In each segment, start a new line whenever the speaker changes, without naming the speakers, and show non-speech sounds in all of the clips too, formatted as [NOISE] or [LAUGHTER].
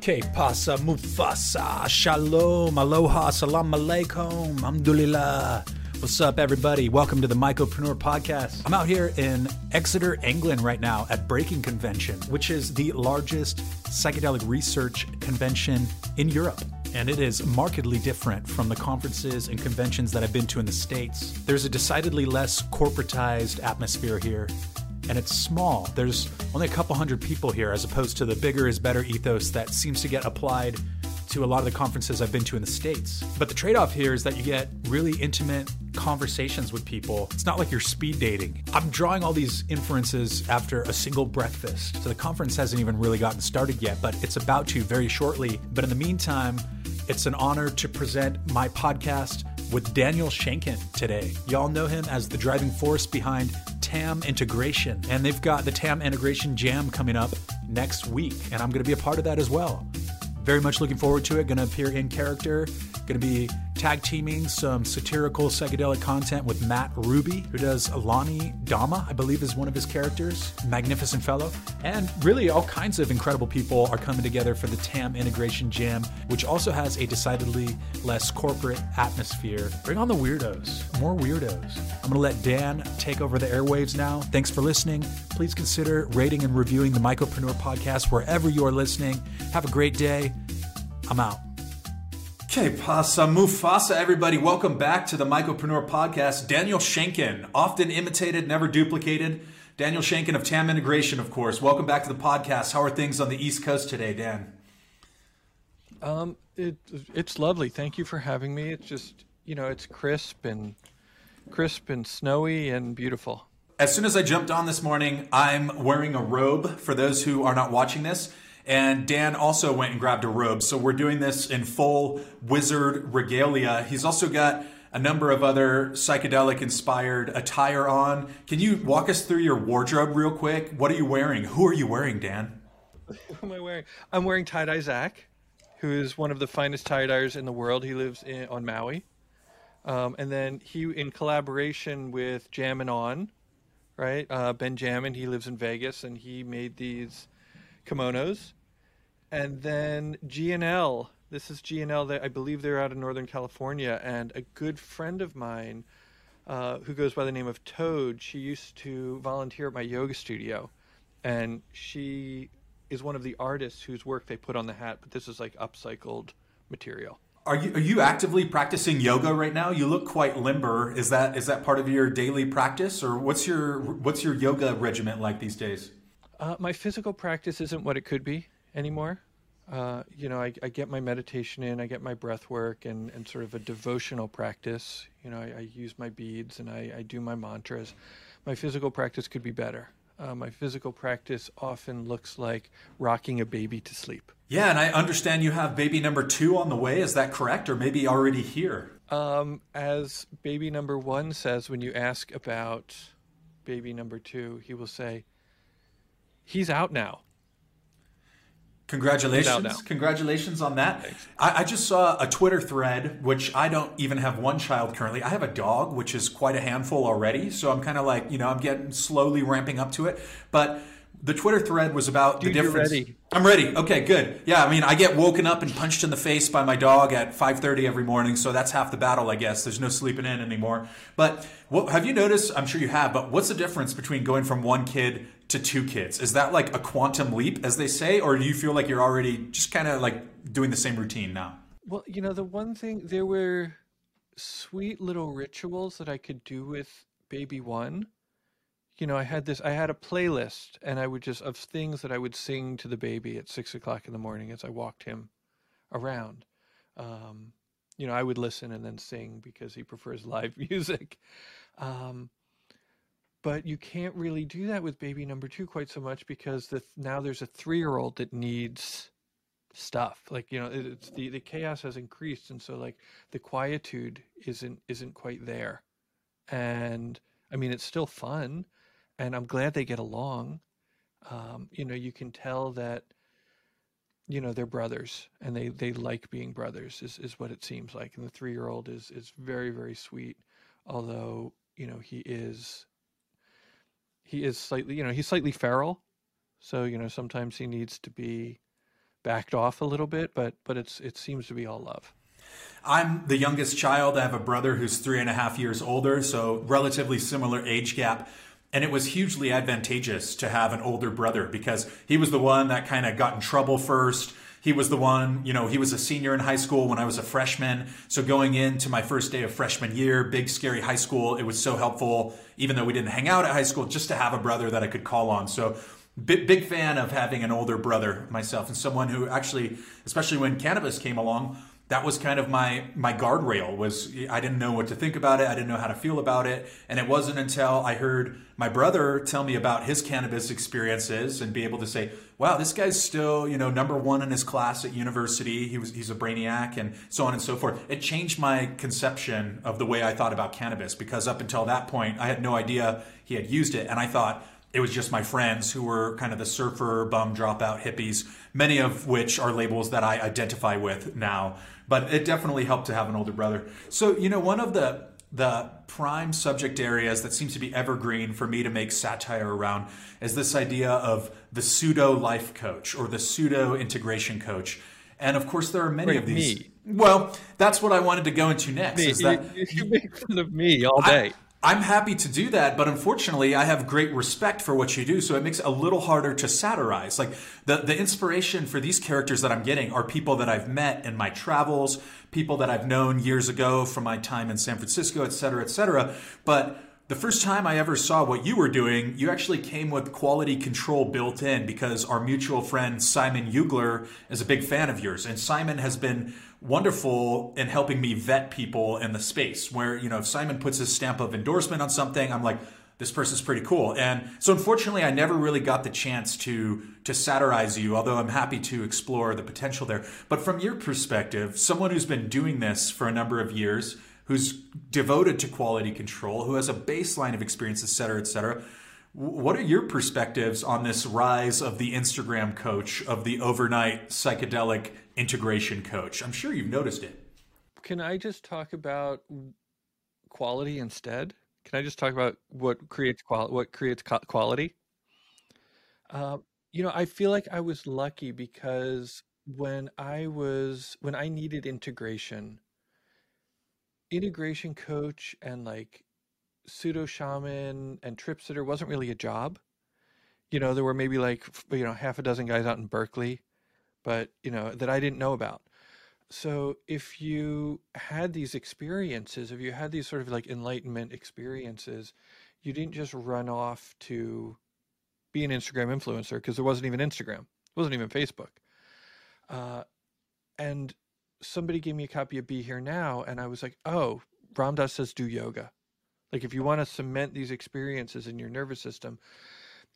Que pasa, Mufasa? Shalom, aloha, salam alaikum, alhamdulillah. What's up, everybody? Welcome to the Mycopreneur Podcast. I'm out here in Exeter, England right now at Breaking Convention, which is the largest psychedelic research convention in Europe. And it is markedly different from the conferences and conventions that I've been to in the States. There's a decidedly less corporatized atmosphere here and it's small. There's only a couple hundred people here, as opposed to the bigger is better ethos that seems to get applied to a lot of the conferences I've been to in the States. But the trade off here is that you get really intimate conversations with people. It's not like you're speed dating. I'm drawing all these inferences after a single breakfast. So the conference hasn't even really gotten started yet, but it's about to very shortly. But in the meantime, it's an honor to present my podcast with Daniel Shankin today. Y'all know him as the driving force behind TAM integration, and they've got the TAM integration jam coming up next week, and I'm going to be a part of that as well. Very much looking forward to it. Going to appear in character. Going to be tag teaming some satirical psychedelic content with Matt Ruby, who does Alani Dama, I believe is one of his characters. Magnificent fellow. And really, all kinds of incredible people are coming together for the TAM Integration Jam, which also has a decidedly less corporate atmosphere. Bring on the weirdos, more weirdos. I'm going to let Dan take over the airwaves now. Thanks for listening. Please consider rating and reviewing the Mycopreneur podcast wherever you are listening. Have a great day. I'm out. Que pasa, Mufasa, everybody. Welcome back to the Mycopreneur Podcast. Daniel Shankin, often imitated, never duplicated. Daniel Shankin of TAM Integration, of course. Welcome back to the podcast. How are things on the East Coast today, Dan?
Um, it it's lovely. Thank you for having me. It's just you know it's crisp and crisp and snowy and beautiful.
As soon as I jumped on this morning, I'm wearing a robe. For those who are not watching this, and Dan also went and grabbed a robe. So we're doing this in full wizard regalia. He's also got a number of other psychedelic inspired attire on. Can you walk us through your wardrobe real quick? What are you wearing? Who are you wearing, Dan? [LAUGHS]
Who am I wearing? I'm wearing tie dye Zach, who is one of the finest tie dyers in the world. He lives in, on Maui. Um, and then he, in collaboration with Jammin' On, right? Uh, Ben Jammin, he lives in Vegas, and he made these kimonos and then GNL. This is GNL. That I believe they're out of Northern California, and a good friend of mine, uh, who goes by the name of Toad, she used to volunteer at my yoga studio, and she is one of the artists whose work they put on the hat. But this is like upcycled material.
Are you are you actively practicing yoga right now? You look quite limber. Is that is that part of your daily practice, or what's your what's your yoga regiment like these days?
Uh, my physical practice isn't what it could be anymore. Uh, you know, I, I, get my meditation in, I get my breath work and, and sort of a devotional practice. You know, I, I use my beads and I, I, do my mantras. My physical practice could be better. Uh, my physical practice often looks like rocking a baby to sleep.
Yeah, and I understand you have baby number two on the way. Is that correct? Or maybe already here?
Um, as baby number one says, when you ask about baby number two, he will say, He's out now.
Congratulations. Congratulations on that. I, I, just saw a Twitter thread, which I don't even have one child currently. I have a dog, which is quite a handful already. So I'm kind of like, you know, I'm getting slowly ramping up to it. But the Twitter thread was about
Dude,
the difference.
Ready.
I'm ready. Okay, good. Yeah, I mean, I get woken up and punched in the face by my dog at 5:30 every morning, so that's half the battle, I guess. There's no sleeping in anymore. But what, have you noticed? I'm sure you have. But what's the difference between going from one kid to two kids? Is that like a quantum leap, as they say, or do you feel like you're already just kind of like doing the same routine now?
Well, you know, the one thing there were sweet little rituals that I could do with baby one you know, I had this, I had a playlist and I would just, of things that I would sing to the baby at six o'clock in the morning as I walked him around. Um, you know, I would listen and then sing because he prefers live [LAUGHS] music. Um, but you can't really do that with baby number two quite so much because the, now there's a three year old that needs stuff like you know it's the the chaos has increased and so like the quietude isn't isn't quite there and i mean it's still fun and I'm glad they get along. Um, you know, you can tell that you know they're brothers and they they like being brothers is is what it seems like. And the three year old is is very very sweet, although you know he is he is slightly you know he's slightly feral, so you know sometimes he needs to be backed off a little bit, but but it's it seems to be all love.
I'm the youngest child. I have a brother who's three and a half years older, so relatively similar age gap. And it was hugely advantageous to have an older brother because he was the one that kind of got in trouble first. He was the one, you know, he was a senior in high school when I was a freshman. So going into my first day of freshman year, big, scary high school, it was so helpful, even though we didn't hang out at high school, just to have a brother that I could call on. So big, big fan of having an older brother myself and someone who actually, especially when cannabis came along, that was kind of my my guardrail was I didn't know what to think about it. I didn't know how to feel about it. And it wasn't until I heard my brother tell me about his cannabis experiences and be able to say, wow, this guy's still, you know, number one in his class at university. He was he's a brainiac and so on and so forth. It changed my conception of the way I thought about cannabis because up until that point I had no idea he had used it. And I thought it was just my friends who were kind of the surfer, bum, dropout hippies, many of which are labels that I identify with now but it definitely helped to have an older brother. So, you know, one of the the prime subject areas that seems to be evergreen for me to make satire around is this idea of the pseudo life coach or the pseudo integration coach. And of course, there are many
Wait,
of these.
Me.
Well, that's what I wanted to go into next.
Me.
Is that [LAUGHS]
you, you make fun of me all day.
I, I'm happy to do that, but unfortunately, I have great respect for what you do, so it makes it a little harder to satirize. Like the the inspiration for these characters that I'm getting are people that I've met in my travels, people that I've known years ago from my time in San Francisco, et cetera, et cetera. But the first time I ever saw what you were doing, you actually came with quality control built in because our mutual friend Simon Ugler is a big fan of yours. And Simon has been wonderful in helping me vet people in the space where, you know, if Simon puts his stamp of endorsement on something, I'm like, this person's pretty cool. And so unfortunately I never really got the chance to to satirize you, although I'm happy to explore the potential there. But from your perspective, someone who's been doing this for a number of years, who's devoted to quality control, who has a baseline of experience, et cetera, et cetera. What are your perspectives on this rise of the Instagram coach, of the overnight psychedelic integration coach? I'm sure you've noticed it.
Can I just talk about quality instead? Can I just talk about what creates quality? What creates quality? Uh, you know, I feel like I was lucky because when I was when I needed integration, integration coach and like pseudo shaman and trip sitter wasn't really a job. You know, there were maybe like you know half a dozen guys out in Berkeley, but you know that I didn't know about. So if you had these experiences, if you had these sort of like enlightenment experiences, you didn't just run off to be an Instagram influencer because there wasn't even Instagram, it wasn't even Facebook. Uh, and somebody gave me a copy of Be Here Now, and I was like, oh, Ram Dass says do yoga. Like if you want to cement these experiences in your nervous system,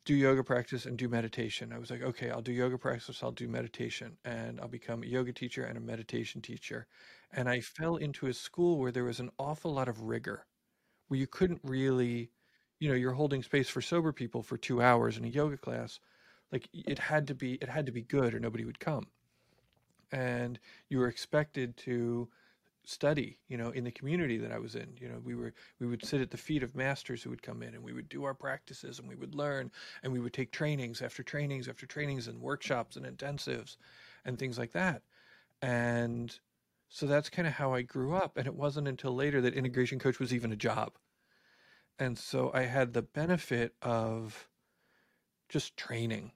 do yoga practice and do meditation. I was like, okay, I'll do yoga practice, I'll do meditation, and I'll become a yoga teacher and a meditation teacher. And I fell into a school where there was an awful lot of rigor, where you couldn't really, you know, you're holding space for sober people for two hours in a yoga class. Like it had to be, it had to be good, or nobody would come and you were expected to study you know in the community that i was in. You know we were we would sit at the feet of masters who would come in and we would do our practices and we would learn and we would take trainings after trainings after trainings and workshops and intensives and things like that. And so that's kind of how i grew up. And it wasn't until later that integration coach was even a job. And so i had the benefit of just training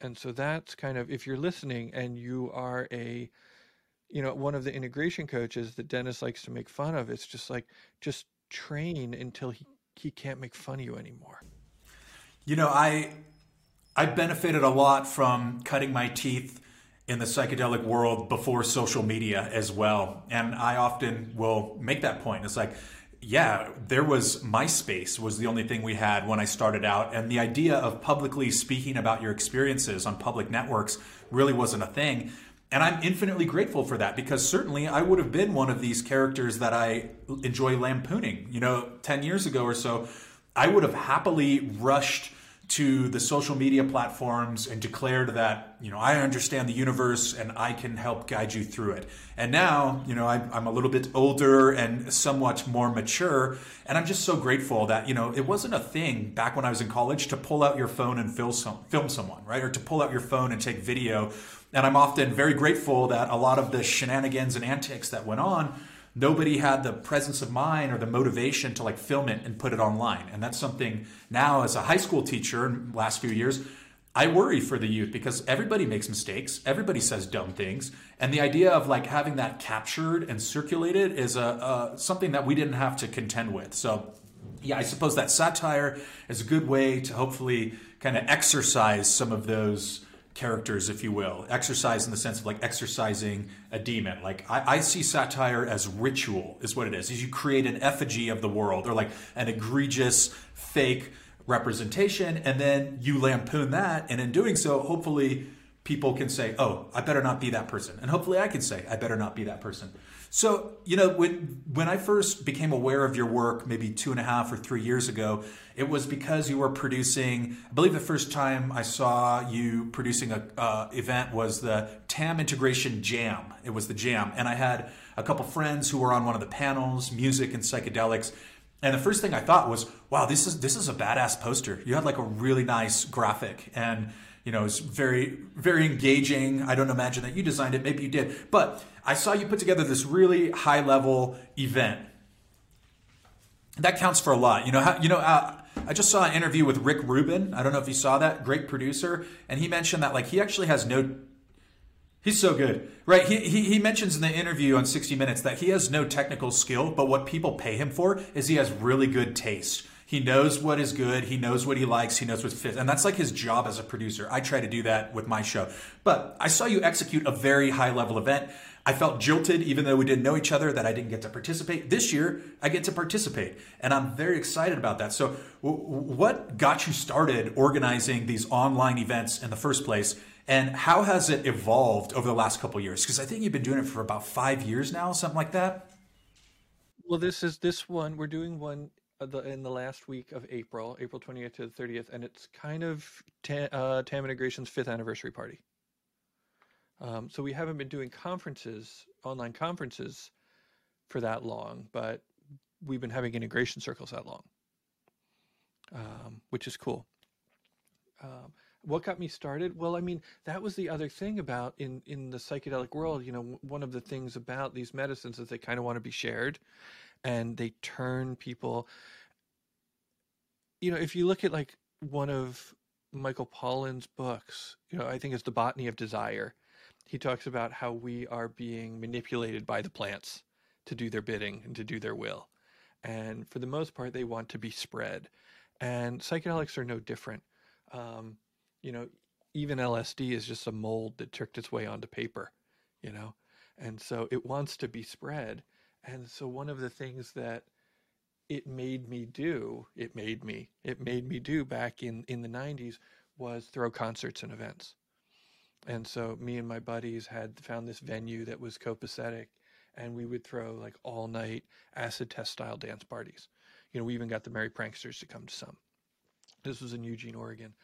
and so that's kind of if you're listening and you are a you know one of the integration coaches that dennis likes to make fun of it's just like just train until he he can't make fun of you anymore.
You know i i benefited a lot from cutting my teeth in the psychedelic world before social media as well. And i often will make that point. It's like yeah, there was MySpace was the only thing we had when I started out, and the idea of publicly speaking about your experiences on public networks really wasn't a thing. And I'm infinitely grateful for that because certainly I would have been one of these characters that I enjoy lampooning. You know, 10 years ago or so, I would have happily rushed to the social media platforms and declared that, you know, I understand the universe and I can help guide you through it. And now, you know, I, am a little bit older and somewhat more mature. And I'm just so grateful that, you know, it wasn't a thing back when I was in college to pull out your phone and film, some, film someone, right? Or to pull out your phone and take video. And I'm often very grateful that a lot of the shenanigans and antics that went on nobody had the presence of mind or the motivation to like film it and put it online. And that's something now as a high school teacher in last few years, I worry for the youth because everybody makes mistakes, everybody says dumb things, and the idea of like having that captured and circulated is a, a something that we didn't have to contend with. So, yeah, I suppose that satire is a good way to hopefully kind of exercise some of those characters, if you will. Exercise in the sense of like exercising a demon. Like I, I, see satire as ritual, is what it is. Is you create an effigy of the world or like an egregious fake representation, and then you lampoon that, and in doing so, hopefully people can say, "Oh, I better not be that person," and hopefully I can say, "I better not be that person." So, you know, when when I first became aware of your work, maybe two and a half or three years ago, it was because you were producing. I believe the first time I saw you producing a uh, event was the TAM Integration Jam. It was the Jam, and I had a couple friends who were on one of the panels, music and psychedelics. And the first thing I thought was, "Wow, this is this is a badass poster. You had like a really nice graphic and." You know, it's very, very engaging. I don't imagine that you designed it. Maybe you did. But I saw you put together this really high level event. That counts for a lot. You know, how, you know, uh, I just saw an interview with Rick Rubin. I don't know if you saw that. Great producer, and he mentioned that like he actually has no. He's so good, right? He, he he mentions in the interview on 60 Minutes that he has no technical skill, but what people pay him for is he has really good taste. He knows what is good. He knows what he likes. He knows what fits. And that's like his job as a producer. I try to do that with my show. But I saw you execute a very high level event. I felt jilted, even though we didn't know each other, that I didn't get to participate. This year, I get to participate, and I'm very excited about that. So, w- what got you started organizing these online events in the first place, and how has it evolved over the last couple years? Because I think you've been doing it for about five years now, something like that.
Well, this is this one. We're doing one in the last week of April, April 28th to the 30th, and it's kind of ta- uh, TAM Integration's fifth anniversary party. Um, so we haven't been doing conferences, online conferences, for that long, but we've been having integration circles that long, um, which is cool. Um, what got me started? Well, I mean, that was the other thing about in in the psychedelic world. You know, one of the things about these medicines is they kind of want to be shared, and they turn people you know if you look at like one of michael pollan's books you know i think it's the botany of desire he talks about how we are being manipulated by the plants to do their bidding and to do their will. And for the most part they want to be spread. And psychedelics are no different. Um, you know even lsd is just a mold that tricked its way onto paper you know? And so it wants to be spread and so one of the things that it made me do, it made me, it made me do back in, in the 90s was throw concerts and events. And so me and my buddies had found this venue that was copacetic and we would throw like all night acid test style dance parties. You know, we even got the Merry Pranksters to come to some. This was in Eugene, Oregon.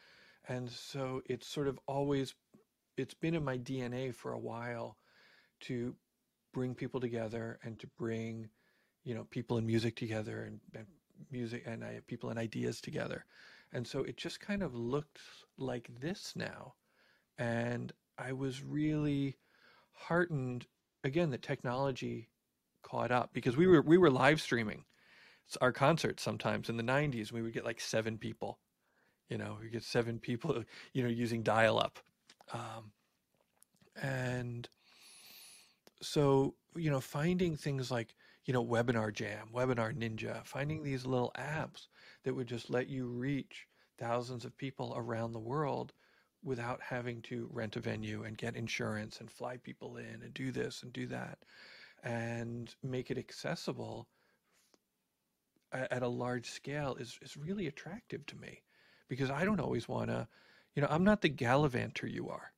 And so it's sort of always, it's been in my DNA for a while to bring people together and to bring, you know, people and music together and, and music and I, people and ideas together. And so it just kind of looked like this now. And I was really heartened again that technology caught up because we were we were live streaming our concerts sometimes in the 90s we would get like seven people you know we get seven people [LAUGHS] you know using dial up um, and so you know finding things like you know webinar jam webinar ninja finding mm-hmm. these little apps that would just let you reach thousands of people around the world without having to rent a venue and get insurance and fly people in and do this and do that and make it accessible at a large scale is, is really attractive to me because I don't always want to, you know, I'm not the gallivanter you are.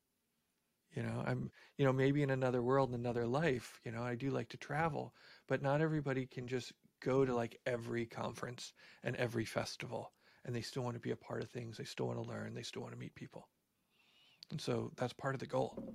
You know, I'm, you know, maybe in another world, in another life, you know, I do like to travel, but not everybody can just go to like every conference and every festival and they still want to be a part of things. They still want to learn. They still want to meet people. And so that's part of the goal.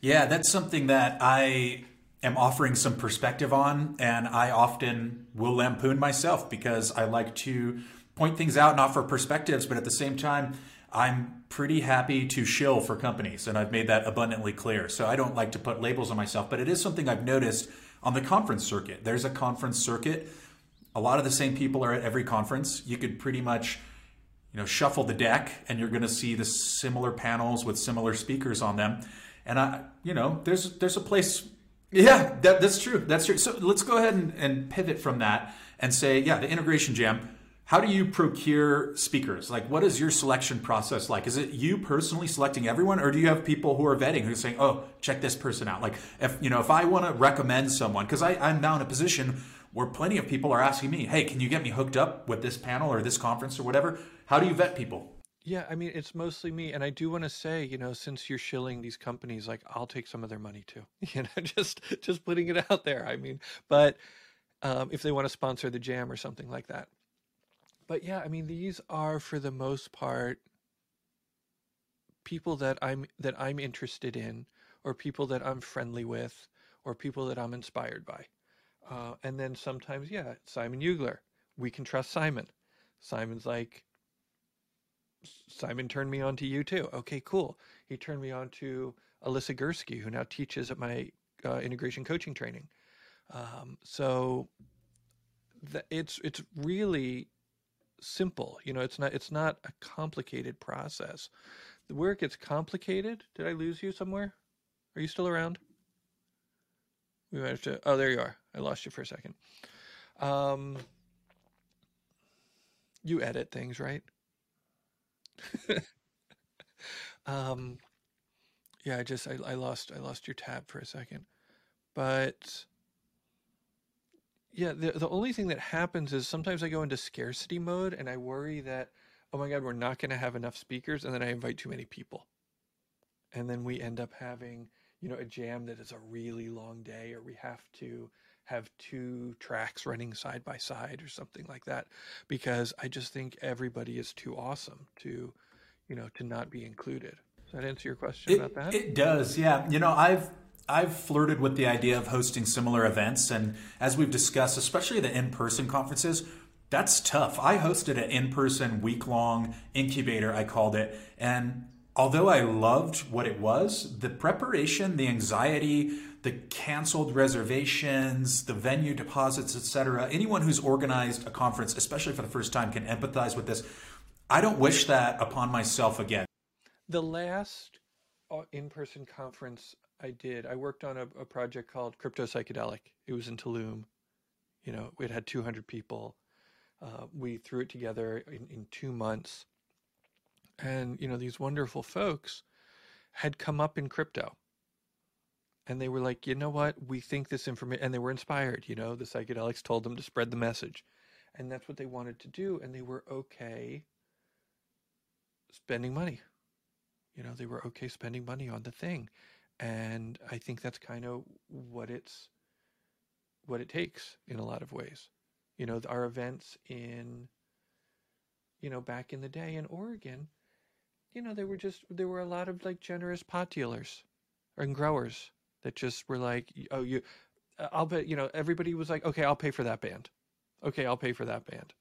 Yeah, that's something that I am offering some perspective on, and I often will lampoon myself because I like to point things out and offer perspectives, but at the same time, I'm pretty happy to shill for companies, and I've made that abundantly clear. So I don't like to put labels on myself, but it is something I've noticed on the conference circuit. There's a conference circuit. A lot of the same people are at every conference. You could pretty much you know shuffle the deck and you're going to see the similar panels with similar speakers on them and i you know there's there's a place yeah that, that's true that's true so let's go ahead and, and pivot from that and say yeah the integration jam how do you procure speakers like what is your selection process like is it you personally selecting everyone or do you have people who are vetting who are saying oh check this person out like if you know if i want to recommend someone because i'm now in a position where plenty of people are asking me hey can you get me hooked up with this panel or this conference or whatever how do you vet people?
Yeah, I mean, it's mostly me. And I do want to say, you know, since you're shilling these companies, like I'll take some of their money too. [LAUGHS] You know, just just putting it out there. I mean, but um, if they want to sponsor the jam or something like that. But yeah, I mean, these are for the most part people that I'm that I'm interested in, or people that I'm friendly with, or people that I'm inspired by. Uh, and then sometimes, yeah, Simon Ugler. We can trust Simon. Simon's like, Simon turned me on to you too. Okay, cool. He turned me on to Alyssa Gursky, who now teaches at my uh, integration coaching training. Um, so it's it's really simple. You know, it's not it's not a complicated process. Where it gets complicated, did I lose you somewhere? Are you still around? We have to. Oh, there you are. I lost you for a second. Um, you edit things, right? [LAUGHS] um, yeah, I just I, I lost I lost your tab for a second, but yeah, the the only thing that happens is sometimes I go into scarcity mode and I worry that oh my god we're not going to have enough speakers and then I invite too many people, and then we end up having you know a jam that is a really long day or we have to have two tracks running side by side or something like that because I just think everybody is too awesome to, you know, to not be included. Does that answer your question
it,
about that?
It does, yeah. You know, I've I've flirted with the idea of hosting similar events, and as we've discussed, especially the in-person conferences, that's tough. I hosted an in-person week-long incubator, I called it, and although I loved what it was, the preparation, the anxiety, the canceled reservations, the venue deposits, etc. Anyone who's organized a conference, especially for the first time, can empathize with this. I don't wish that upon myself again.
The last uh, in-person conference I did, I worked on a, a project called Crypto Psychedelic. It was in Tulum. You know, it had 200 people. Uh, we threw it together in, in two months. And, you know, these wonderful folks had come up in crypto and they were like, you know what? We think this information, and they were inspired. You know, the psychedelics told them to spread the message, and that's what they wanted to do, and they were okay spending money. You know, they were okay spending money on the thing, and I think that's kind of what it's what it takes in a lot of ways. You know, our events in you know back in the day in Oregon, you know, there were just there were a lot of like generous pot dealers and growers that just were like, oh, you, uh, I'll bet, you know, everybody was like, okay, I'll pay for that band. Okay, I'll pay for that band.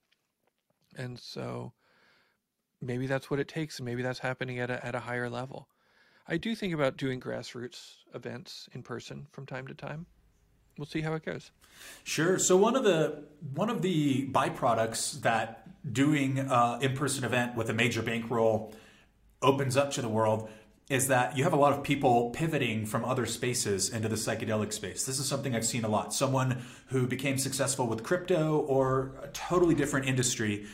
And so maybe that's what it takes. And maybe that's happening at a, at a higher level. I do think about doing grassroots events in person from time to time. We'll see how it goes.
Sure. So one of the one of the byproducts that doing an in-person event with a major bankroll opens up to the world is that you have a lot of people pivoting from other spaces into the psychedelic space. This is something I've seen a lot. Someone who became successful with crypto or a totally different industry.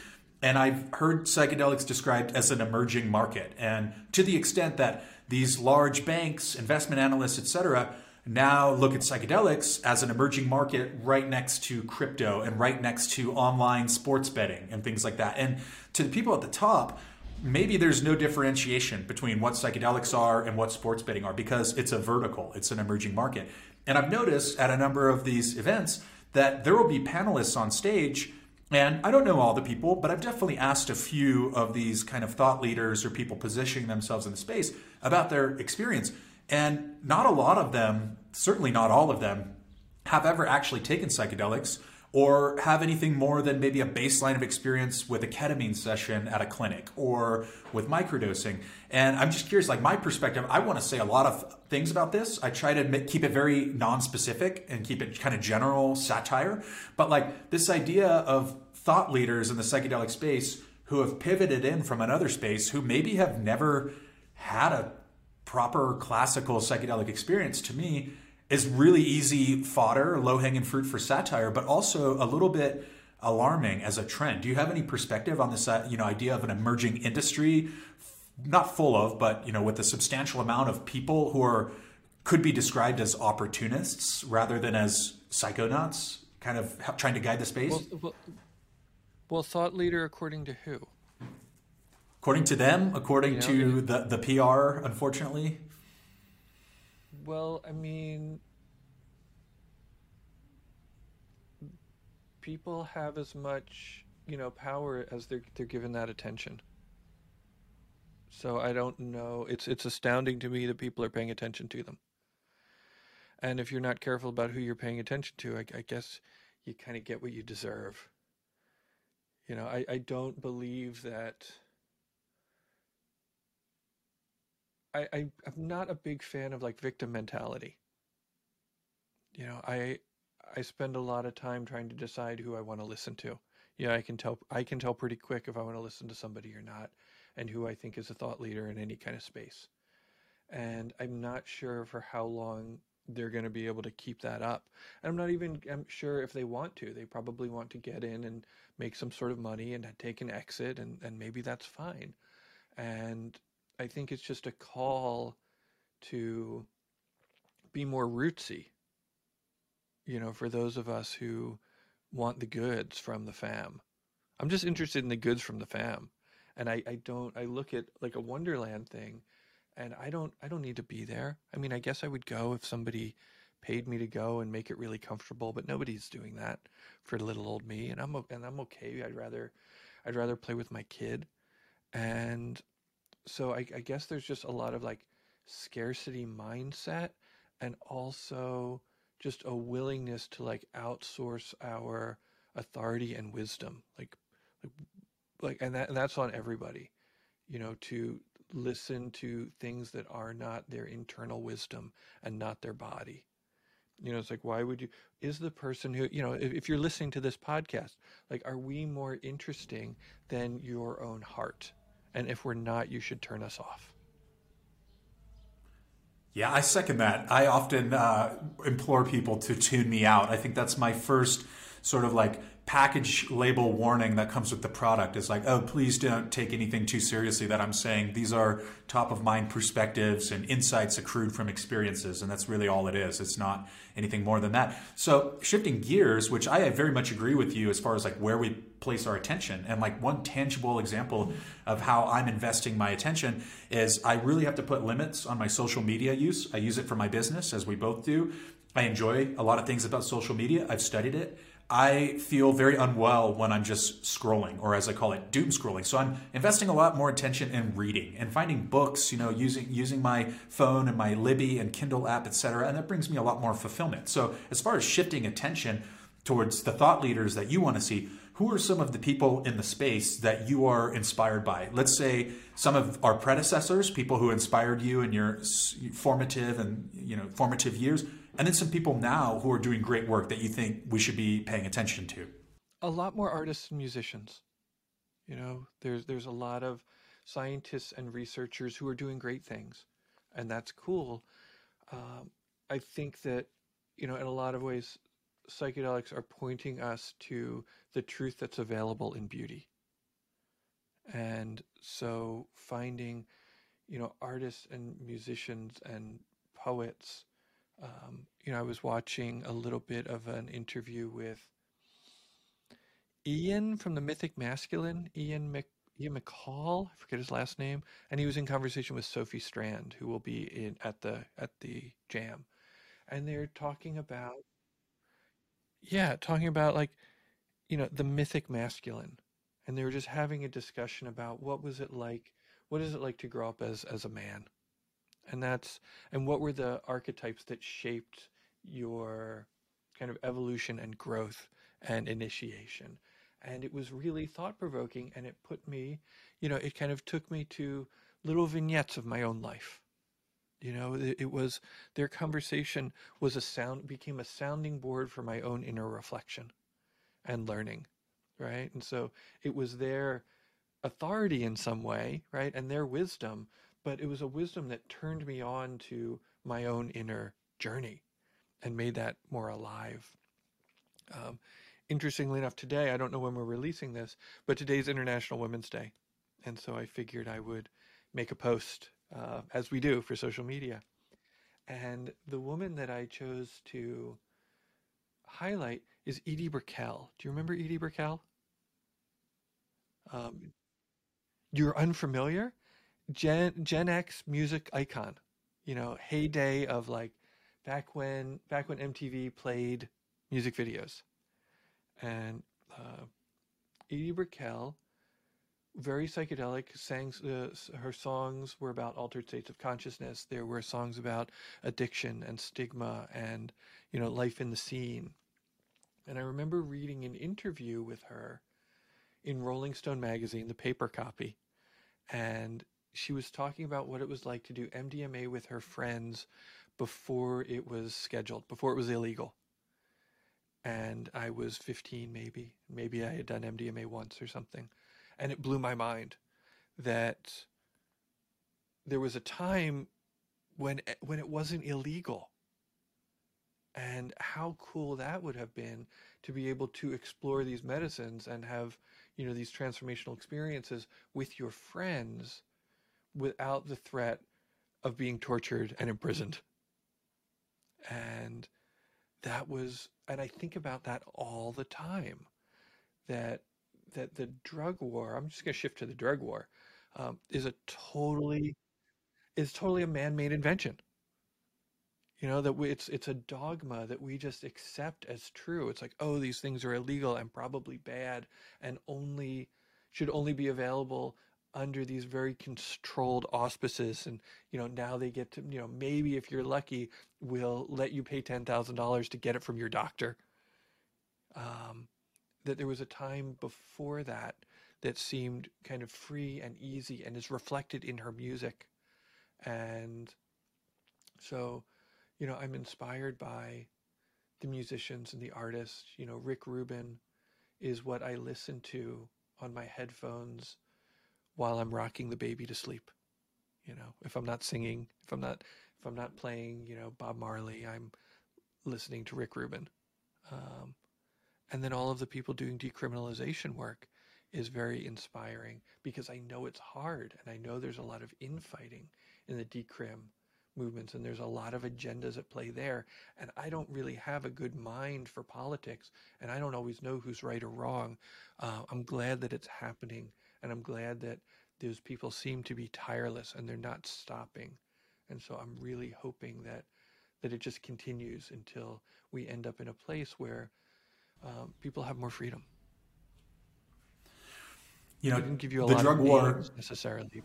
And I've heard psychedelics described as an emerging market. And to the extent that these large banks, investment analysts, etc., now look at psychedelics as an emerging market right next to crypto and right next to online sports betting and things like that. And to the people at the top, maybe there's no differentiation between what psychedelics are and what sports betting are because it's a vertical, it's an emerging market. And I've noticed at a number of these events that there will be panelists on stage And I don't know all the people, but I've definitely asked a few of these kind of thought leaders or people positioning themselves in the space about their experience. And not a lot of them, certainly not all of them, have ever actually taken psychedelics or have anything more than maybe a baseline of experience with a ketamine session at a clinic or with microdosing. And I'm just curious, like my perspective, I want to say a lot of things about this. I try to keep it very non-specific and keep it kind of general satire. But like this idea of thought leaders in the psychedelic space who have pivoted in from another space who maybe have never had a proper classical psychedelic experience to me is really easy fodder, low hanging fruit for satire, but also a little bit alarming as a trend. Do you have any perspective on this, uh, you know, idea of an emerging industry, not full of, but you know, with a substantial amount of people who are could be described as opportunists rather than as psychonauts, kind of trying to guide the space?
Well, well, well thought leader according to who?
According to them, according you know, to the the PR, unfortunately.
Well, I mean, people have as much, you know, power as they're they're given that attention. So I don't know. It's it's astounding to me that people are paying attention to them. And if you're not careful about who you're paying attention to, I, I guess you kind of get what you deserve. You know, I, I don't believe that I, I I'm not a big fan of like victim mentality. You know, I I spend a lot of time trying to decide who I want to listen to. Yeah, I can tell I can tell pretty quick if I want to listen to somebody or not, and who I think is a thought leader in any kind of space. And I'm not sure for how long they're going to be able to keep that up. And I'm not even I'm sure if they want to. They probably want to get in and make some sort of money and take an exit, and, and maybe that's fine. And I think it's just a call to be more rootsy. You know, for those of us who want the goods from the fam. I'm just interested in the goods from the fam. And I, I don't I look at like a Wonderland thing and I don't I don't need to be there. I mean, I guess I would go if somebody paid me to go and make it really comfortable, but nobody's doing that for little old me and I'm and I'm okay. I'd rather I'd rather play with my kid. And so I, I guess there's just a lot of like scarcity mindset and also just a willingness to like outsource our authority and wisdom like like, like and that and that's on everybody you know to listen to things that are not their internal wisdom and not their body. You know it's like why would you is the person who you know if, if you're listening to this podcast like are we more interesting than your own heart and if we're not, you should turn us off.
Yeah, I second that. I often uh, implore people to tune me out. I think that's my first sort of like package label warning that comes with the product is like, oh, please don't take anything too seriously that I'm saying. These are top of mind perspectives and insights accrued from experiences. And that's really all it is. It's not anything more than that. So shifting gears, which I very much agree with you as far as like where we place our attention. And like one tangible example of how I'm investing my attention is I really have to put limits on my social media use. I use it for my business as we both do. I enjoy a lot of things about social media. I've studied it. I feel very unwell when I'm just scrolling, or as I call it, doom scrolling. So I'm investing a lot more attention in reading and finding books, you know, using using my phone and my Libby and Kindle app, etc. And that brings me a lot more fulfillment. So as far as shifting attention towards the thought leaders that you want to see, who are some of the people in the space that you are inspired by? Let's say some of our predecessors, people who inspired you in your formative and you know formative years and then some people now who are doing great work that you think we should be paying attention to?
A lot more artists and musicians. You know, there's there's a lot of scientists and researchers who are doing great things, and that's cool. Um, I think that you know, in a lot of ways, psychedelics are pointing us to the truth that's available in beauty. And so, finding, you know, artists and musicians and poets um, you know, I was watching a little bit of an interview with Ian from the Mythic Masculine, Ian Mc, Ian McCall, I forget his last name, and he was in conversation with Sophie Strand, who will be in at the at the jam, and they're talking about, yeah, talking about like, you know, the mythic masculine. And they were just having a discussion about what was it like, what is it like to grow up as, as a man? And that's, and what were the archetypes that shaped your kind of evolution and growth and initiation? And it was really thought provoking and it put me, you know, it kind of took me to little vignettes of my own life. You know, it, it was their conversation was a sound, became a sounding board for my own inner reflection and learning, right? And so it was their authority in some way, right? And their wisdom, but it was a wisdom that turned me on to my own inner journey and made that more alive. Um, interestingly enough, today, I don't know when we're releasing this, but today's International Women's Day. And so I figured I would make a post, uh, as we do for social media. And the woman that I chose to highlight is Edie Brickell. Do you remember Edie Brickell? Um, you're unfamiliar? Gen Gen X music icon. You know, heyday of like back when back when MTV played music videos, and uh, Edie Brickell, very psychedelic. Sang uh, her songs were about altered states of consciousness. There were songs about addiction and stigma and you know life in the scene. And I remember reading an interview with her in Rolling Stone magazine, the paper copy, and she was talking about what it was like to do MDMA with her friends before it was scheduled, before it was illegal. And I was 15, maybe. Maybe I had done MDMA once or something. And it blew my mind that there was a time when when it wasn't illegal. And how cool that would have been to be able to explore these medicines and have you know these transformational experiences with your friends without the threat of being tortured and imprisoned. And that was and i think about that all the time that that the drug war i'm just going to shift to the drug war um, is a totally is totally a man-made invention. You know that we, it's it's a dogma that we just accept as true. It's like oh these things are illegal and probably bad and only should only be available under these very controlled auspices. And you know now they get to you know maybe if you're lucky we'll let you pay $10,000 to get it from your doctor. Um, that there was a time before that that seemed kind of free and easy and is reflected in her music and so you know, I'm inspired by the musicians and the artists. You know, Rick Rubin is what I listen to on my headphones while I'm rocking the baby to sleep. You know, if I'm not singing, if I'm not if I'm not playing, you know, Bob Marley, I'm listening to Rick Rubin. Um, and then all of the people doing decriminalization work is very inspiring because I know it's hard and I know there's a lot of infighting in the decrim movements and there's a lot of agendas at play there. And i don't really have a good mind for politics and i don't always know who's right or wrong. Uh, i'm glad that it's happening and i'm glad that those people seem to be tireless and they're not stopping. And so i'm really hoping that that it just continues until we end up in a place where um, people have more freedom
you know,
I didn't give you a
the
lot
drug
of
war
necessarily.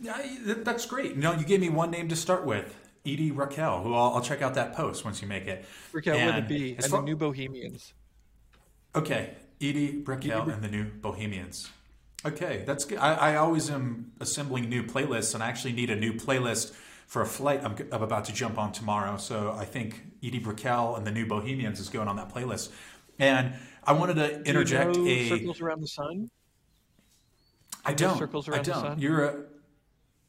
Yeah, that's great. You know, you gave me one name to start with, Edie Raquel, who I'll, I'll check out that post once you make it.
Raquel
and
with a B and far, the New Bohemians.
Okay, Edie Raquel Edie and the New Bohemians. Okay, that's good. I, I, always am assembling new playlists, and I actually need a new playlist for a flight I'm, I'm about to jump on tomorrow. So I think Edie Brickell and the New Bohemians is going on that playlist. And I wanted to interject
Do
you
know a Circles Around the Sun.
I don't.
Circles Around
I don't.
the Sun.
You're a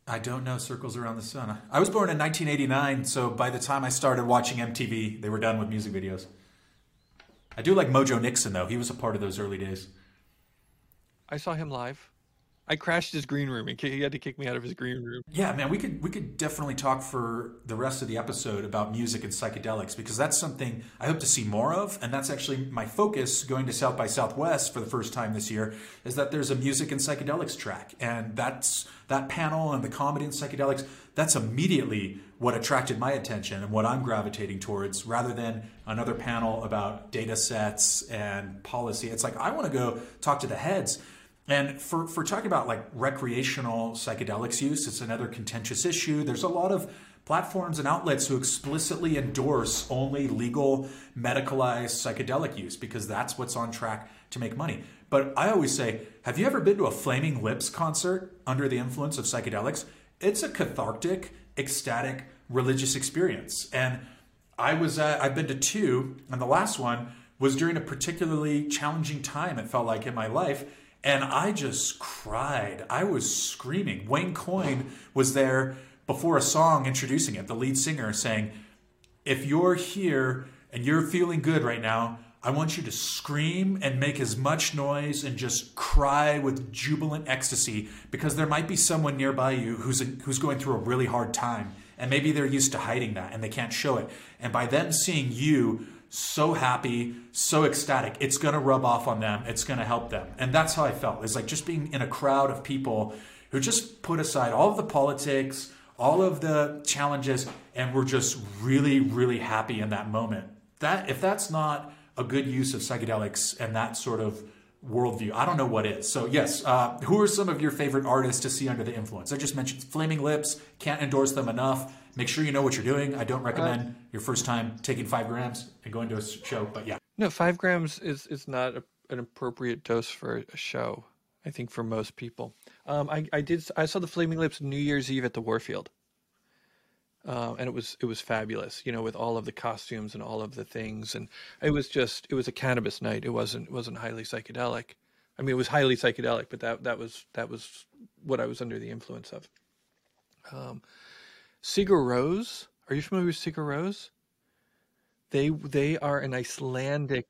I don't know Circles Around the Sun. I was born in 1989, so by the time I started watching MTV, they were done with music videos. I do like Mojo Nixon, though. He was a part of those early days.
I saw him live. I crashed his green room. He had to kick me out of his green room.
Yeah, man, we could we could definitely talk for the rest of the episode about music and psychedelics because that's something I hope to see more of, and that's actually my focus going to South by Southwest for the first time this year. Is that there's a music and psychedelics track, and that's that panel and the comedy and psychedelics. that's immediately what attracted my attention and what I'm gravitating towards rather than another panel about data sets and policy. It's like I want to go talk to the heads. And for, for talking about like recreational psychedelics use, it's another contentious issue. There's a lot of platforms and outlets who explicitly endorse only legal medicalized psychedelic use because that's what's on track to make money. But I always say, have you ever been to a Flaming Lips concert under the influence of psychedelics? It's a cathartic, ecstatic religious experience. And I was at, I've been to two, and the last one was during a particularly challenging time, it felt like in my life. And I just cried. I was screaming. Wayne Coyne was there before a song introducing it, the lead singer saying, If you're here and you're feeling good right now, I want you to scream and make as much noise and just cry with jubilant ecstasy because there might be someone nearby you who's who's going through a really hard time and maybe they're used to hiding that and they can't show it. And by them seeing you so happy, so ecstatic, it's going to rub off on them. It's going to help them. And that's how I felt. It's like just being in a crowd of people who just put aside all of the politics, all of the challenges and we're just really really happy in that moment. That if that's not a good use of psychedelics and that sort of worldview. I don't know what is. So yes, uh, who are some of your favorite artists to see under the influence? I just mentioned Flaming Lips. Can't endorse them enough. Make sure you know what you're doing. I don't recommend uh, your first time taking five grams and going to a show. But yeah,
no, five grams is is not a, an appropriate dose for a show. I think for most people. Um, I, I did. I saw the Flaming Lips New Year's Eve at the Warfield. Uh, and it was it was fabulous, you know, with all of the costumes and all of the things, and it was just it was a cannabis night. It wasn't it wasn't highly psychedelic. I mean, it was highly psychedelic, but that that was that was what I was under the influence of. Um, Sigur Rós, are you familiar with Sigur Rós? They they are an Icelandic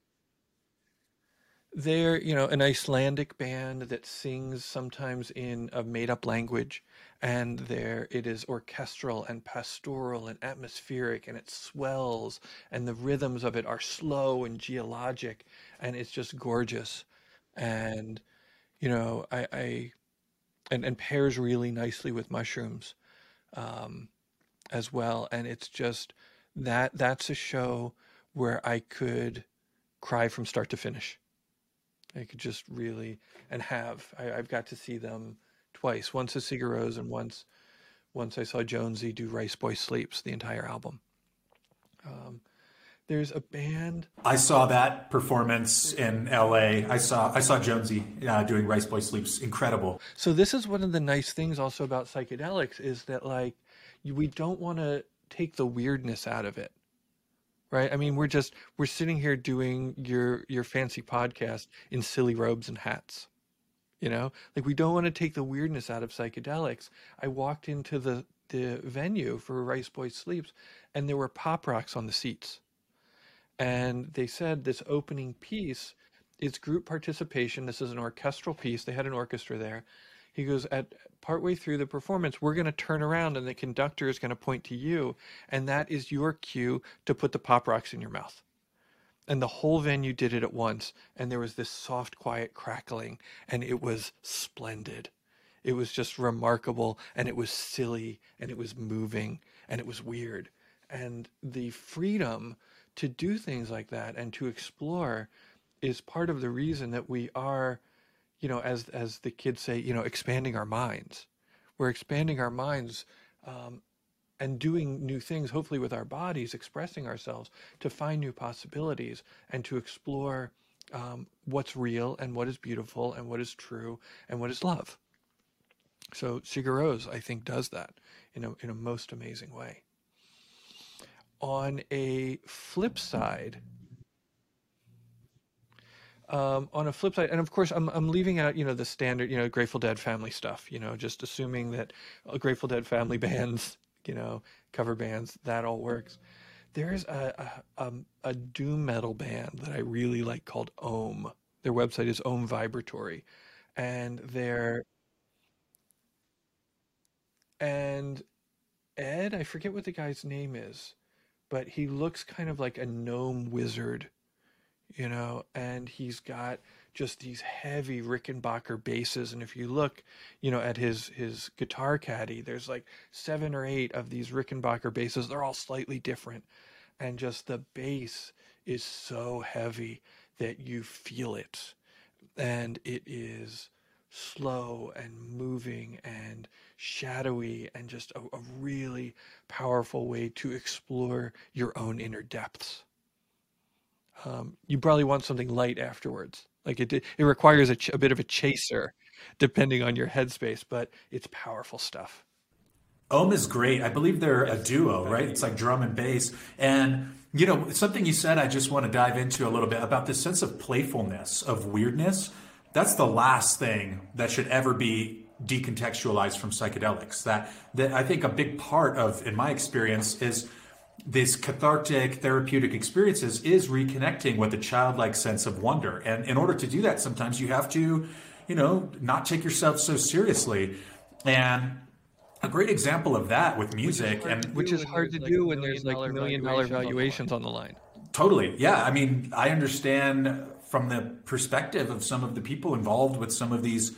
they're you know an Icelandic band that sings sometimes in a made up language and there it is orchestral and pastoral and atmospheric and it swells and the rhythms of it are slow and geologic and it's just gorgeous. And you know I, I and, and pairs really nicely with mushrooms. Um, as well and it's just that that's a show where I could cry from start to finish I could just really and have. I, I've got to see them twice. Once at Sigur Rós and once once I saw Jónsi do Rice Boy Sleeps, the entire album. Um, there's a band.
I saw that performance in L.A. I saw I saw Jónsi uh, doing Rice Boy Sleeps. Incredible.
So this is one of the nice things also about psychedelics is that like we don't want to take the weirdness out of it right? I mean, we're just we're sitting here doing your your fancy podcast in silly robes and hats. You know, like we don't want to take the weirdness out of psychedelics. I walked into the the venue for Rice Boy Sleeps, and there were pop rocks on the seats, and they said this opening piece is group participation. This is an orchestral piece. They had an orchestra there. He goes at partway through the performance, we're going to turn around and the conductor is going to point to you, and that is your cue to put the pop rocks in your mouth. And the whole venue did it at once, and there was this soft, quiet crackling, and it was splendid. It was just remarkable, and it was silly, and it was moving, and it was weird. And the freedom to do things like that and to explore is part of the reason that we are you know, as as the kids say, you know, expanding our minds. We're expanding our minds um, and doing new things, hopefully with our bodies, expressing ourselves to find new possibilities and to explore um, what's real and what is beautiful and what is true and what is love. So Sigur Rós, I think, does that in a in a most amazing way. On a flip side, um, on a flip side, and of course, I'm I'm leaving out you know the standard you know Grateful Dead family stuff. You know, just assuming that a Grateful Dead family [LAUGHS] bands, you know, cover bands, that all works. There's a a, um, a doom metal band that I really like called Om. Their website is Om Vibratory, and they're and Ed, I forget what the guy's name is, but he looks kind of like a gnome wizard you know, and he's got just these heavy Rickenbacker basses. And if you look, you know, at his his guitar caddy, there's like seven or eight of these Rickenbacker basses. They're all slightly different, and just the bass is so heavy that you feel it, and it is slow and moving and shadowy and just a, a really powerful way to explore your own inner depths. Um, you probably want something light afterwards. Like it, it requires a, ch- a bit of a chaser, depending on your headspace, but it's powerful stuff.
Om is great. I believe they're a duo, right? It's like drum and bass. And, you know, something you said I just want to dive into a little bit about this sense of playfulness, of weirdness. That's the last thing that should ever be decontextualized from psychedelics. That, that I think a big part of, in my experience, is this cathartic therapeutic experiences is reconnecting with a childlike sense of wonder. And in order to do that, sometimes you have to, you know, not take yourself so seriously. And a great example of that with music
which
and
which is hard to do when there's like million dollar valuations on the line.
Totally. Yeah. I mean, I understand from the perspective of some of the people involved with some of these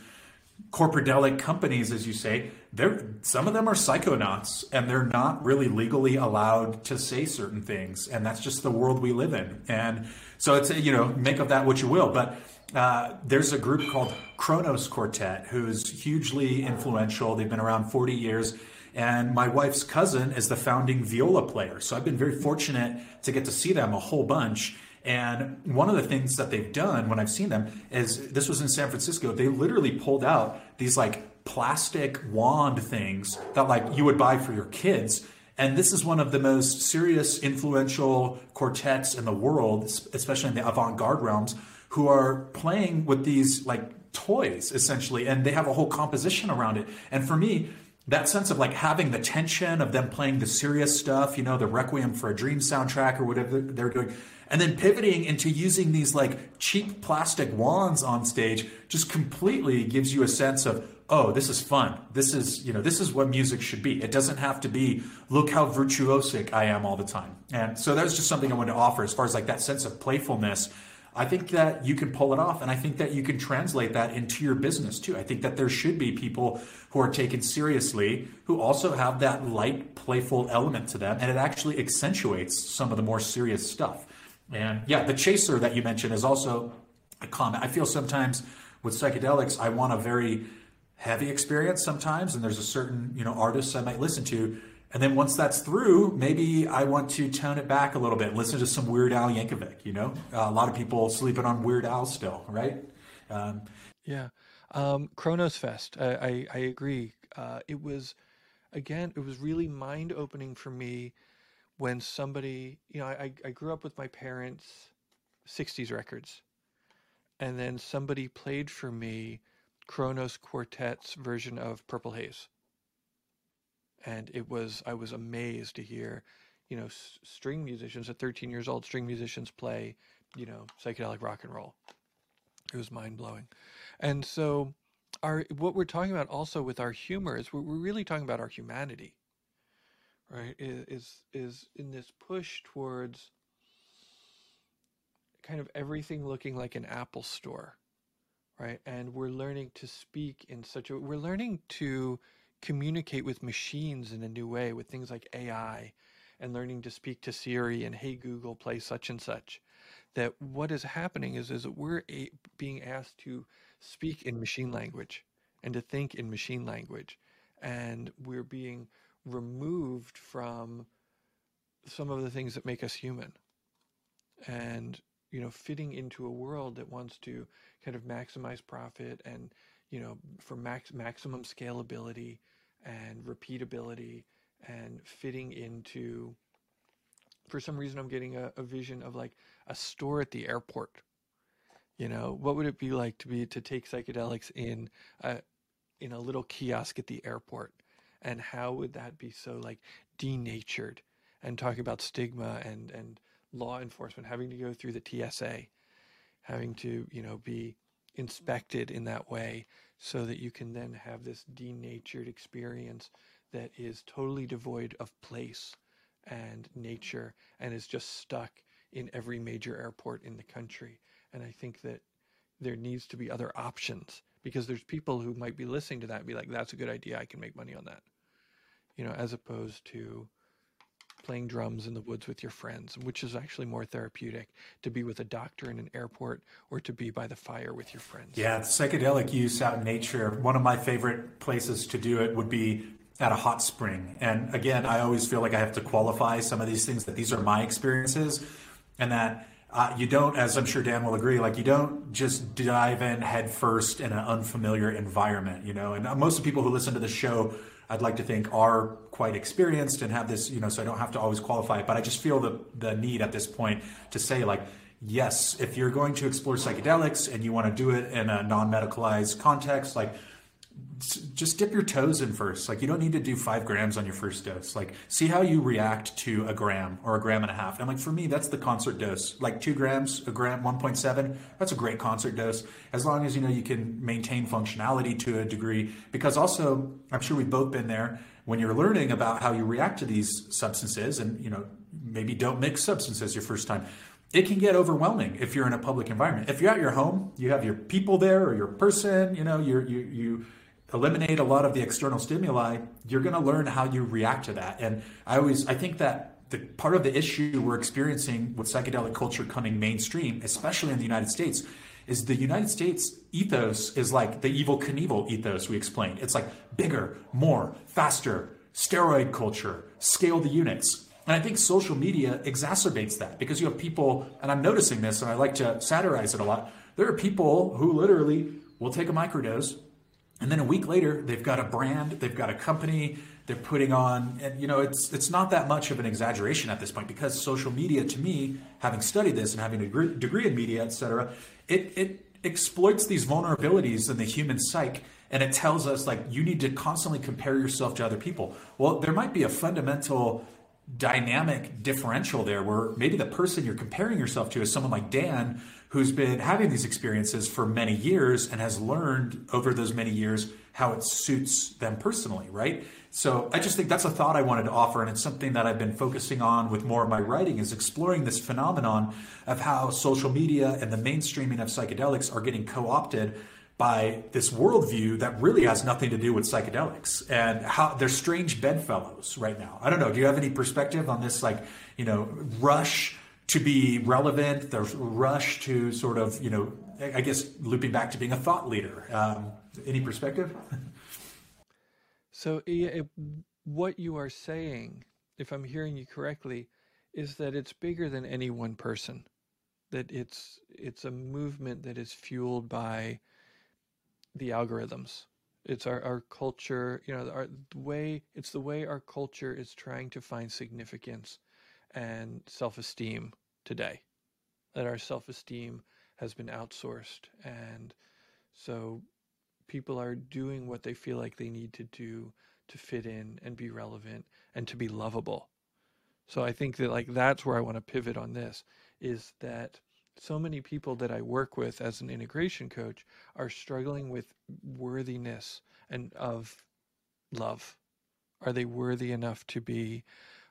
corporadelic companies, as you say, they're some of them are psychonauts and they're not really legally allowed to say certain things. And that's just the world we live in. And so it's, you know, make of that what you will. But uh, there's a group called Kronos Quartet who's hugely influential. They've been around 40 years. And my wife's cousin is the founding viola player. So I've been very fortunate to get to see them a whole bunch. And one of the things that they've done when I've seen them is this was in San Francisco. They literally pulled out these like plastic wand things that like you would buy for your kids. And this is one of the most serious, influential quartets in the world, especially in the avant-garde realms, who are playing with these like toys essentially, and they have a whole composition around it. And for me, that sense of like having the tension of them playing the serious stuff, you know, the Requiem for a Dream soundtrack or whatever they're doing, and then pivoting into using these like cheap plastic wands on stage just completely gives you a sense of oh this is fun this is you know this is what music should be it doesn't have to be look how virtuosic i am all the time and so that was just something i wanted to offer as far as like that sense of playfulness I think that you can pull it off, and I think that you can translate that into your business too. I think that there should be people who are taken seriously who also have that light, playful element to them, and it actually accentuates some of the more serious stuff. And yeah, the chaser that you mentioned is also a comment. I feel sometimes with psychedelics, I want a very heavy experience sometimes, and there's a certain you know artists I might listen to, and then once that's through, maybe I want to tone it back a little bit, listen to some Weird Al Yankovic. You know, uh, a lot of people sleeping on Weird Al still, right? Um,
yeah, um, Kronos Fest. I I, I agree. Uh, it was again, it was really mind opening for me when somebody, you know, I, I grew up with my parents' 60s records. And then somebody played for me Kronos Quartet's version of Purple Haze. And it was, I was amazed to hear, you know, s- string musicians at 13 years old, string musicians play, you know, psychedelic rock and roll. It was mind blowing. And so, our, what we're talking about also with our humor is we're, we're really talking about our humanity right is is in this push towards kind of everything looking like an apple store right? And we're learning to speak in such a we're learning to communicate with machines in a new way with things like ai and learning to speak to siri and hey google play such and such. That what is happening is is that we're a, being asked to speak in machine language and to think in machine language. And we're being removed from some of the things that make us human. And you know fitting into a world that wants to kind of maximize profit and you know for max maximum scalability and repeatability and fitting into for some reason i'm getting a, a vision of like a store at the airport. You know what would it be like to be to take psychedelics in a in a little kiosk at the airport and how would that be so like denatured and talking about stigma and and law enforcement having to go through the TSA having to you know be inspected in that way so that you can then have this denatured experience that is totally devoid of place and nature and is just stuck in every major airport in the country and i think that there needs to be other options because there's people who might be listening to that and be like, that's a good idea. I can make money on that. You know, as opposed to playing drums in the woods with your friends, which is actually more therapeutic to be with a doctor in an airport or to be by the fire with your friends.
Yeah, psychedelic use out in nature. One of my favorite places to do it would be at a hot spring. And again, I always feel like I have to qualify some of these things that these are my experiences and that uh, you don't, as I'm sure Dan will agree, like you don't just dive in headfirst in an unfamiliar environment, you know. And most of the people who listen to the show, I'd like to think, are quite experienced and have this, you know, so I don't have to always qualify it. But I just feel the the need at this point to say, like, yes, if you're going to explore psychedelics and you want to do it in a non-medicalized context, like just dip your toes in first. Like you don't need to do five grams on your first dose. Like see how you react to a gram or a gram and a half. And like for me, that's the concert dose. Like two grams, a gram, 1.7, that's a great concert dose. As long as you know you can maintain functionality to a degree. Because also, I'm sure we've both been there when you're learning about how you react to these substances and you know, maybe don't mix substances your first time it can get overwhelming if you're in a public environment. If you're at your home, you have your people there or your person, you know, you're, you you eliminate a lot of the external stimuli, you're going to learn how you react to that. And I always, I think that the part of the issue we're experiencing with psychedelic culture coming mainstream, especially in the United States, is the United States ethos is like the Evel Knievel ethos we explained. It's like bigger, more, faster, steroid culture, scale the units. And I think social media exacerbates that because you have people, and I'm noticing this, and I like to satirize it a lot. There are people who literally will take a microdose and then a week later they've got a brand they've got a company they're putting on and you know it's it's not that much of an exaggeration at this point because social media to me having studied this and having a degree in media etc it it exploits these vulnerabilities in the human psyche and it tells us like you need to constantly compare yourself to other people. Well there might be a fundamental dynamic differential there where maybe the person you're comparing yourself to is someone like Dan who's been having these experiences for many years and has learned over those many years how it suits them personally, right? So I just think that's a thought I wanted to offer, and it's something that I've been focusing on with more of my writing is exploring this phenomenon of how social media and the mainstreaming of psychedelics are getting co-opted by this worldview that really has nothing to do with psychedelics and how they're strange bedfellows right now. I don't know. Do you have any perspective on this, like, you know, rush to be relevant, the rush to sort of, you know, I guess looping back to being a thought leader. Um, any perspective? [LAUGHS]
so, it, what you are saying, if I'm hearing you correctly, is that it's bigger than any one person. That it's it's a movement that is fueled by the algorithms. It's our, our culture, you know, our the way it's the way our culture is trying to find significance and self-esteem today, that our self esteem has been outsourced. And so people are doing what they feel like they need to do to fit in and be relevant and to be lovable. So I think that like that's where I want to pivot on this is that so many people that I work with as an integration coach are struggling with worthiness and of love. Are they worthy enough to be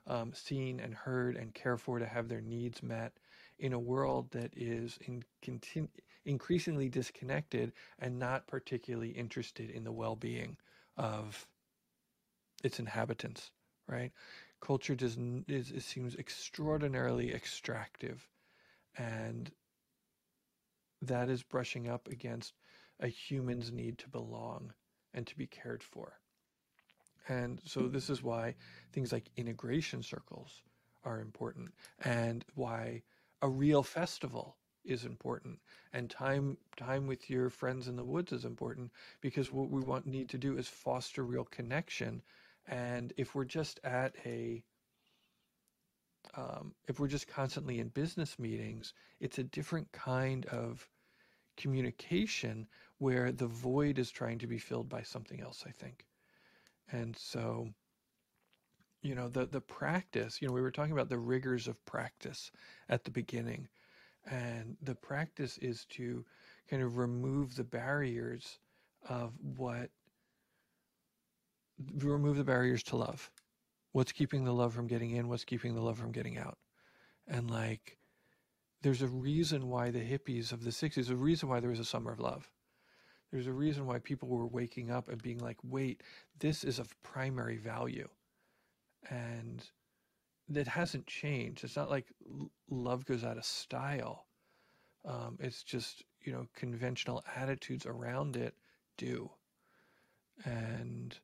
um, seen and heard and cared for to have their needs met in a world that is in continu- increasingly disconnected and not particularly interested in the well-being of its inhabitants right? Culture does is, it seems extraordinarily extractive and that is brushing up against a human's need to belong and to be cared for and so this is why things like integration circles are important and why a real festival is important. And time time with your friends in the woods is important because what we want need to do is foster real connection. And if we're just at a um, if we're just constantly in business meetings it's a different kind of communication where the void is trying to be filled by something else i think and so, you know, the, the practice, you know, we were talking about the rigors of practice at the beginning. And the practice is to kind of remove the barriers of what, remove the barriers to love. What's keeping the love from getting in? What's keeping the love from getting out? And like, there's a reason why the hippies of the 60s, there's a reason why there was a summer of love. There's a reason why people were waking up and being like, wait, this is of primary value. And that hasn't changed. It's not like love goes out of style. Um, it's just, you know, conventional attitudes around it do. And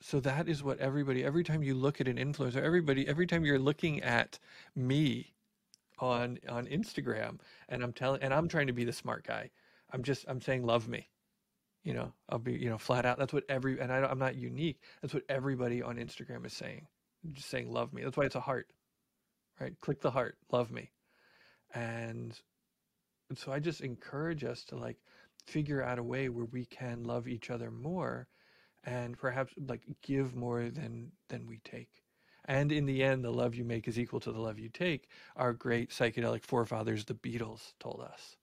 so that is what everybody, every time you look at an influencer, everybody, every time you're looking at me on on Instagram and I'm telling and I'm trying to be the smart guy. I'm just I'm saying love me. You know, I'll be, you know, flat out. That's what every and I, I'm not unique. That's what everybody on Instagram is saying. Just saying love me. That's why it's a heart. Right? Click the heart. Love me. And, and so I just encourage us to like figure out a way where we can love each other more and perhaps like give more than than we take and in the end the love you make is equal to the love you take our great psychedelic forefathers the beatles told us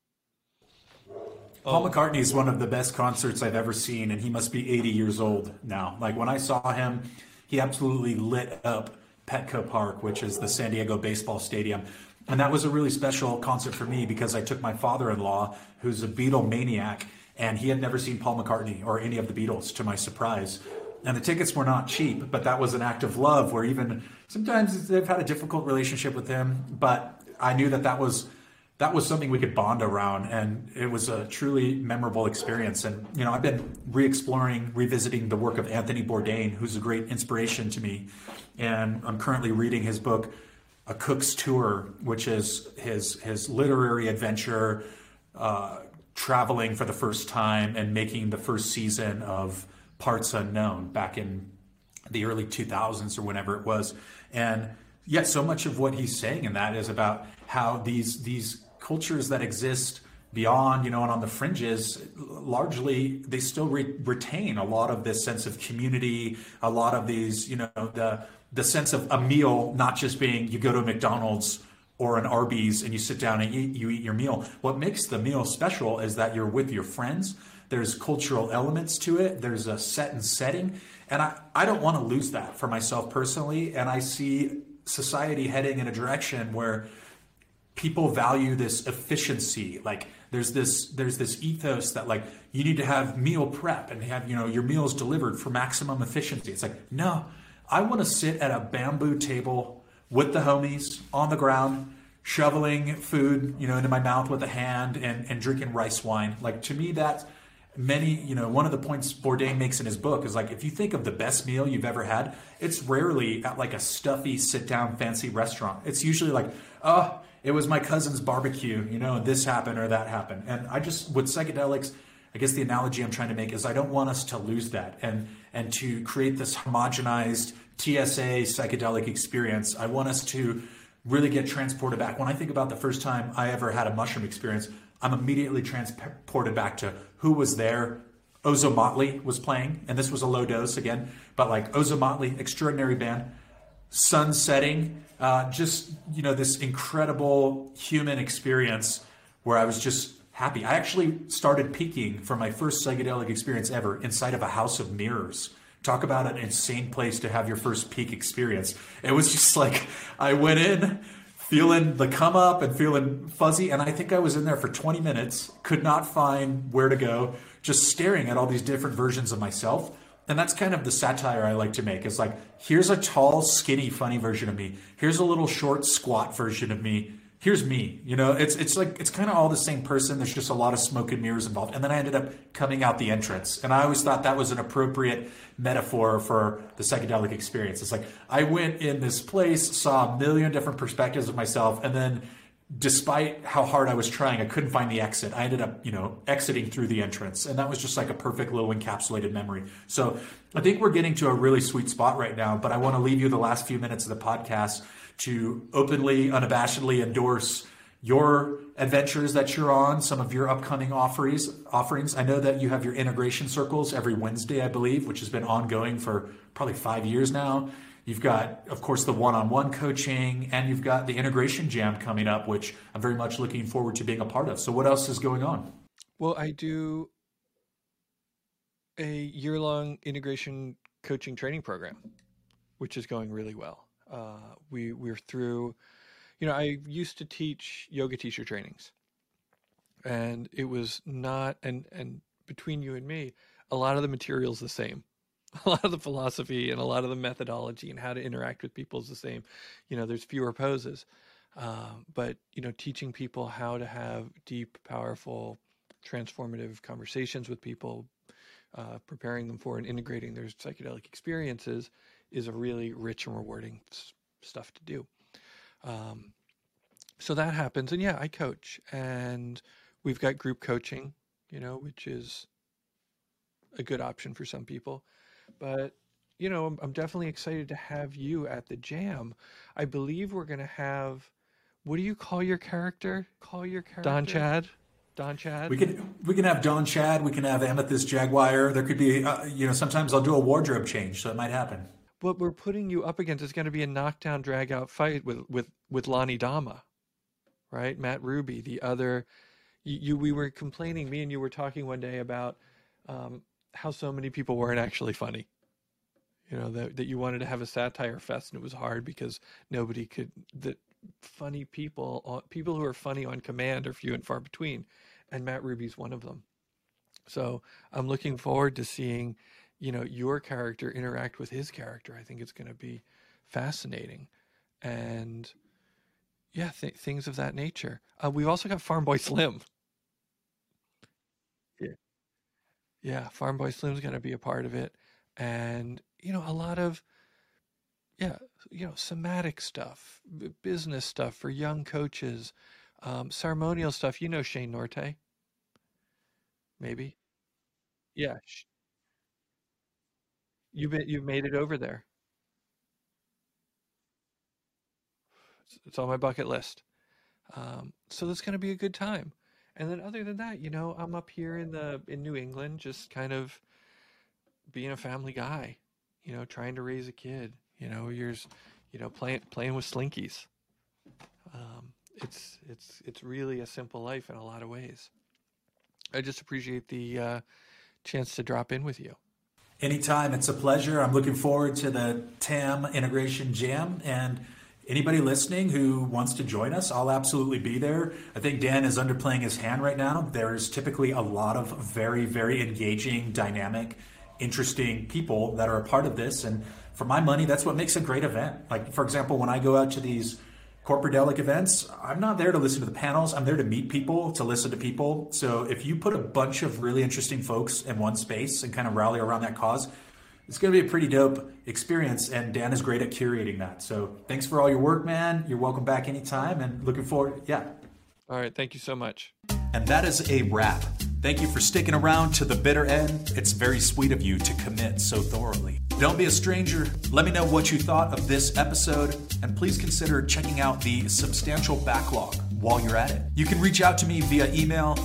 Paul oh. McCartney is one of the best concerts I've ever seen, and he must be 80 years old now. Like when I saw him, he absolutely lit up Petco Park, which is the San Diego baseball stadium. And that was a really special concert for me because I took my father in law, who's a Beatle maniac, and he had never seen Paul McCartney or any of the Beatles, to my surprise. And the tickets were not cheap, but that was an act of love where even sometimes they've had a difficult relationship with him, but I knew that that was that was something we could bond around and it was a truly memorable experience and you know i've been re-exploring revisiting the work of anthony bourdain who's a great inspiration to me and i'm currently reading his book a cook's tour which is his his literary adventure uh, traveling for the first time and making the first season of Parts Unknown back in the early 2000s or whenever it was. And yet, so much of what he's saying in that is about how these these cultures that exist beyond, you know, and on the fringes, largely they still re- retain a lot of this sense of community, a lot of these, you know, the the sense of a meal not just being you go to a McDonald's or an Arby's and you sit down and eat, you eat your meal. What makes the meal special is that you're with your friends. There's cultural elements to it. There's a set and setting. And I, I don't want to lose that for myself personally. And I see society heading in a direction where people value this efficiency. Like there's this there's this ethos that like you need to have meal prep and have, you know, your meals delivered for maximum efficiency. It's like, no, I want to sit at a bamboo table with the homies on the ground, shoveling food, you know, into my mouth with a hand and, and drinking rice wine. Like to me, that's many, you know, one of the points Bourdain makes in his book is like if you think of the best meal you've ever had, it's rarely at like a stuffy sit down fancy restaurant. It's usually like, oh, it was my cousin's barbecue, you know, this happened or that happened. And I just with psychedelics, I guess the analogy I'm trying to make is I don't want us to lose that and and to create this homogenized TSA psychedelic experience. I want us to really get transported back. When I think about the first time I ever had a mushroom experience, I'm immediately transported back to who was there. Ozomatli was playing, and this was a low dose again, but like Ozomatli, extraordinary band. Sun setting, uh, just you know this incredible human experience where I was just happy. I actually started peaking for my first psychedelic experience ever inside of a house of mirrors. Talk about an insane place to have your first peak experience. It was just like I went in feeling the come up and feeling fuzzy. And I think I was in there for 20 minutes, could not find where to go, just staring at all these different versions of myself. And that's kind of the satire I like to make. It's like, here's a tall, skinny, funny version of me. Here's a little short, squat version of me here's me. You know, it's it's like it's kind of all the same person. There's just a lot of smoke and mirrors involved. And then I ended up coming out the entrance, and I always thought that was an appropriate metaphor for the psychedelic experience. It's like I went in this place, saw a million different perspectives of myself, and then. Despite how hard I was trying, I couldn't find the exit. I ended up, you know, exiting through the entrance, and that was just like a perfect little encapsulated memory. So I think we're getting to a really sweet spot right now. But I want to leave you the last few minutes of the podcast to openly, unabashedly endorse your adventures that you're on, some of your upcoming offerings. Offerings. I know that you have your integration circles every Wednesday, I believe, which has been ongoing for probably five years now. You've got, of course, the one-on-one coaching, and you've got the integration jam coming up, which I'm very much looking forward to being a part of. So, what else is going on?
Well, I do a year-long integration coaching training program, which is going really well. Uh, we we're through, you know, I used to teach yoga teacher trainings, and it was not and and between you and me, a lot of the material is the same. [LAUGHS] A lot of the philosophy and a lot of the methodology and how to interact with people is the same. You know, there's fewer poses, uh, but you know, teaching people how to have deep, powerful, transformative conversations with people, uh, preparing them for and integrating their psychedelic experiences is a really rich and rewarding stuff to do. Um, so that happens, and yeah, I coach, and we've got group coaching, you know, which is a good option for some people. But you know, I'm, I'm definitely excited to have you at the jam. I believe we're going to have. What do you call your character? Call your character Don Chad. Don Chad.
We can we can have Don Chad. We can have Amethyst Jaguar. There could be, uh, you know, sometimes I'll do a wardrobe change, so it might happen
what we're putting you up against is going to be a knockdown, drag out fight with with with Lonnie Dama, right? Matt Ruby, the other. You, you we were complaining. Me and you were talking one day about um, how so many people weren't actually funny. You know that that you wanted to have a satire fest, and it was hard because nobody could. That funny people, uh, people who are funny on command, are few and far between, and Matt Ruby's one of them. So I'm looking forward to seeing you know your character interact with his character i think it's going to be fascinating and yeah th- things of that nature uh, we've also got farm boy slim yeah yeah farm boy slim's going to be a part of it and you know a lot of yeah you know somatic stuff business stuff for young coaches um, ceremonial stuff you know shane norte maybe yeah you you've made it over there. It's, it's on my bucket list. Um, so that's going to be a good time. And then other than that, you know, I'm up here in the in New England, just kind of being a family guy. You know, trying to raise a kid. You know, you're, you know, playing playing with slinkies. Um, it's it's it's really a simple life in a lot of ways. I just appreciate the uh, chance to drop in with you.
Anytime. It's a pleasure. I'm looking forward to the TAM Integration Jam. And anybody listening who wants to join us, I'll absolutely be there. I think Dan is underplaying his hand right now. There's typically a lot of very, very engaging, dynamic, interesting people that are a part of this. And for my money, that's what makes a great event. Like, for example, when I go out to these corporadelic events, I'm not there to listen to the panels. I'm there to meet people, to listen to people. So if you put a bunch of really interesting folks in one space and kind of rally around that cause, it's going to be a pretty dope experience. And Dan is great at curating that. So thanks for all your work, man. You're welcome back anytime and looking forward. Yeah.
All right. Thank you so much.
And that is a wrap. Thank you for sticking around to the bitter end. It's very sweet of you to commit so thoroughly. Don't be a stranger. Let me know what you thought of this episode, and please consider checking out the substantial backlog while you're at it. You can reach out to me via email,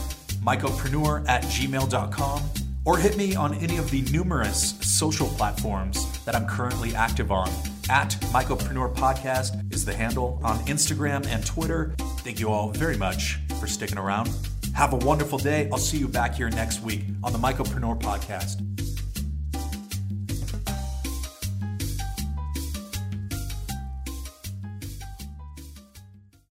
mycopreneur at gmail.com, or hit me on any of the numerous social platforms that I'm currently active on. At Mycopreneur Podcast is the handle on Instagram and Twitter. Thank you all very much for sticking around. Have a wonderful day. I'll see you back here next week on the Mycopreneur Podcast.